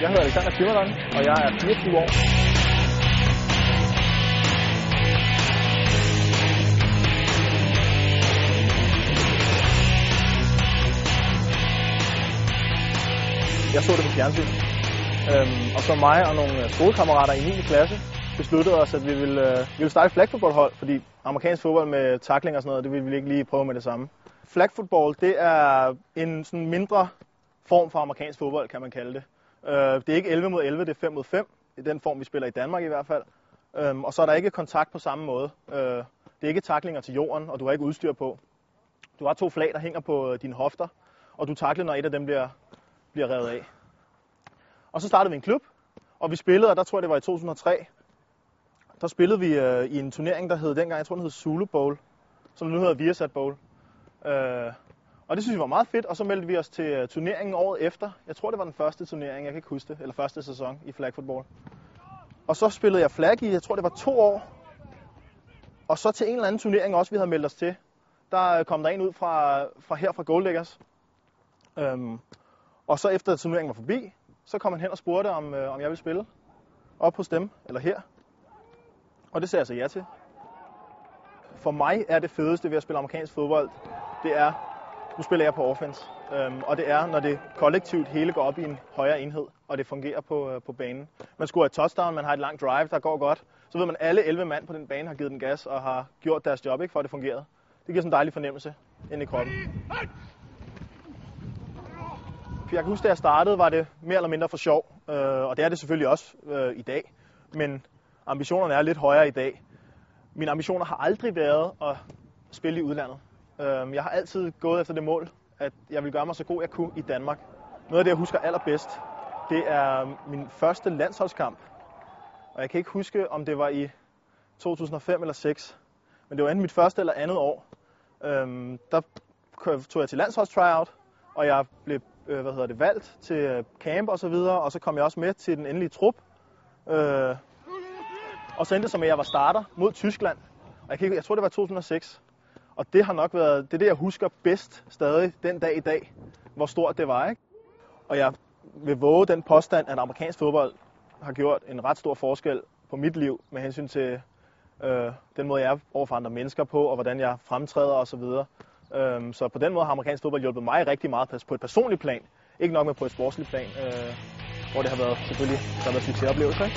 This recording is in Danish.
Jeg hedder Alexander Timmerland, og jeg er 24 år. Jeg så det på fjernsyn. Øhm, og så mig og nogle øh, skolekammerater i 9. klasse besluttede os, at vi ville, øh, vi ville starte et flagfodboldhold, fordi amerikansk fodbold med takling og sådan noget, det ville vi ikke lige prøve med det samme. Flagfodbold, det er en sådan mindre form for amerikansk fodbold, kan man kalde det. Øh, det er ikke 11 mod 11, det er 5 mod 5, i den form, vi spiller i Danmark i hvert fald. Øhm, og så er der ikke kontakt på samme måde. Øh, det er ikke taklinger til jorden, og du har ikke udstyr på. Du har to flag, der hænger på øh, dine hofter, og du takler, når et af dem bliver, bliver revet af. Og så startede vi en klub, og vi spillede, og der tror jeg, det var i 2003. Der spillede vi øh, i en turnering, der hed dengang, jeg tror, den hed Zulu Bowl, som nu hedder Viasat Bowl. Øh, og det synes vi var meget fedt, og så meldte vi os til øh, turneringen året efter. Jeg tror, det var den første turnering, jeg kan ikke huske det, eller første sæson i flag football. Og så spillede jeg flag i, jeg tror, det var to år. Og så til en eller anden turnering også, vi havde meldt os til. Der øh, kom der en ud fra, fra her fra Goldleggers. Øhm, og så efter turneringen var forbi, så kom han hen og spurgte, om, øh, om jeg ville spille op hos dem, eller her. Og det sagde jeg så ja til. For mig er det fedeste ved at spille amerikansk fodbold, det er, nu spiller jeg på offense, øhm, og det er, når det kollektivt hele går op i en højere enhed, og det fungerer på, øh, på banen. Man scorer et touchdown, man har et langt drive, der går godt, så ved man, at alle 11 mand på den bane har givet den gas og har gjort deres job, ikke, for at det fungerede. Det giver sådan en dejlig fornemmelse ind i kroppen. Jeg kan huske, da jeg startede, var det mere eller mindre for sjov, øh, og det er det selvfølgelig også øh, i dag. Men ambitionerne er lidt højere i dag. Mine ambitioner har aldrig været at spille i udlandet. Øhm, jeg har altid gået efter det mål, at jeg vil gøre mig så god jeg kunne i Danmark. Noget af det, jeg husker allerbedst, det er min første landsholdskamp. Og jeg kan ikke huske, om det var i 2005 eller 6, men det var enten mit første eller andet år. Øhm, der tog jeg til landsholdstryout, og jeg blev øh, hvad hedder det, valgt til camp og så videre, og så kom jeg også med til den endelige trup. Øh, og så endte det som, at jeg var starter mod Tyskland. Og jeg, kan ikke, jeg tror, det var 2006. Og det har nok været, det er det, jeg husker bedst stadig den dag i dag, hvor stort det var. Ikke? Og jeg vil våge den påstand, at amerikansk fodbold har gjort en ret stor forskel på mit liv med hensyn til øh, den måde, jeg er overfor andre mennesker på, og hvordan jeg fremtræder osv. Øhm, så på den måde har amerikansk fodbold hjulpet mig rigtig meget på et personligt plan. Ikke nok med på et sportsligt plan, øh, hvor det har været selvfølgelig der har været succesoplevelser. Ikke?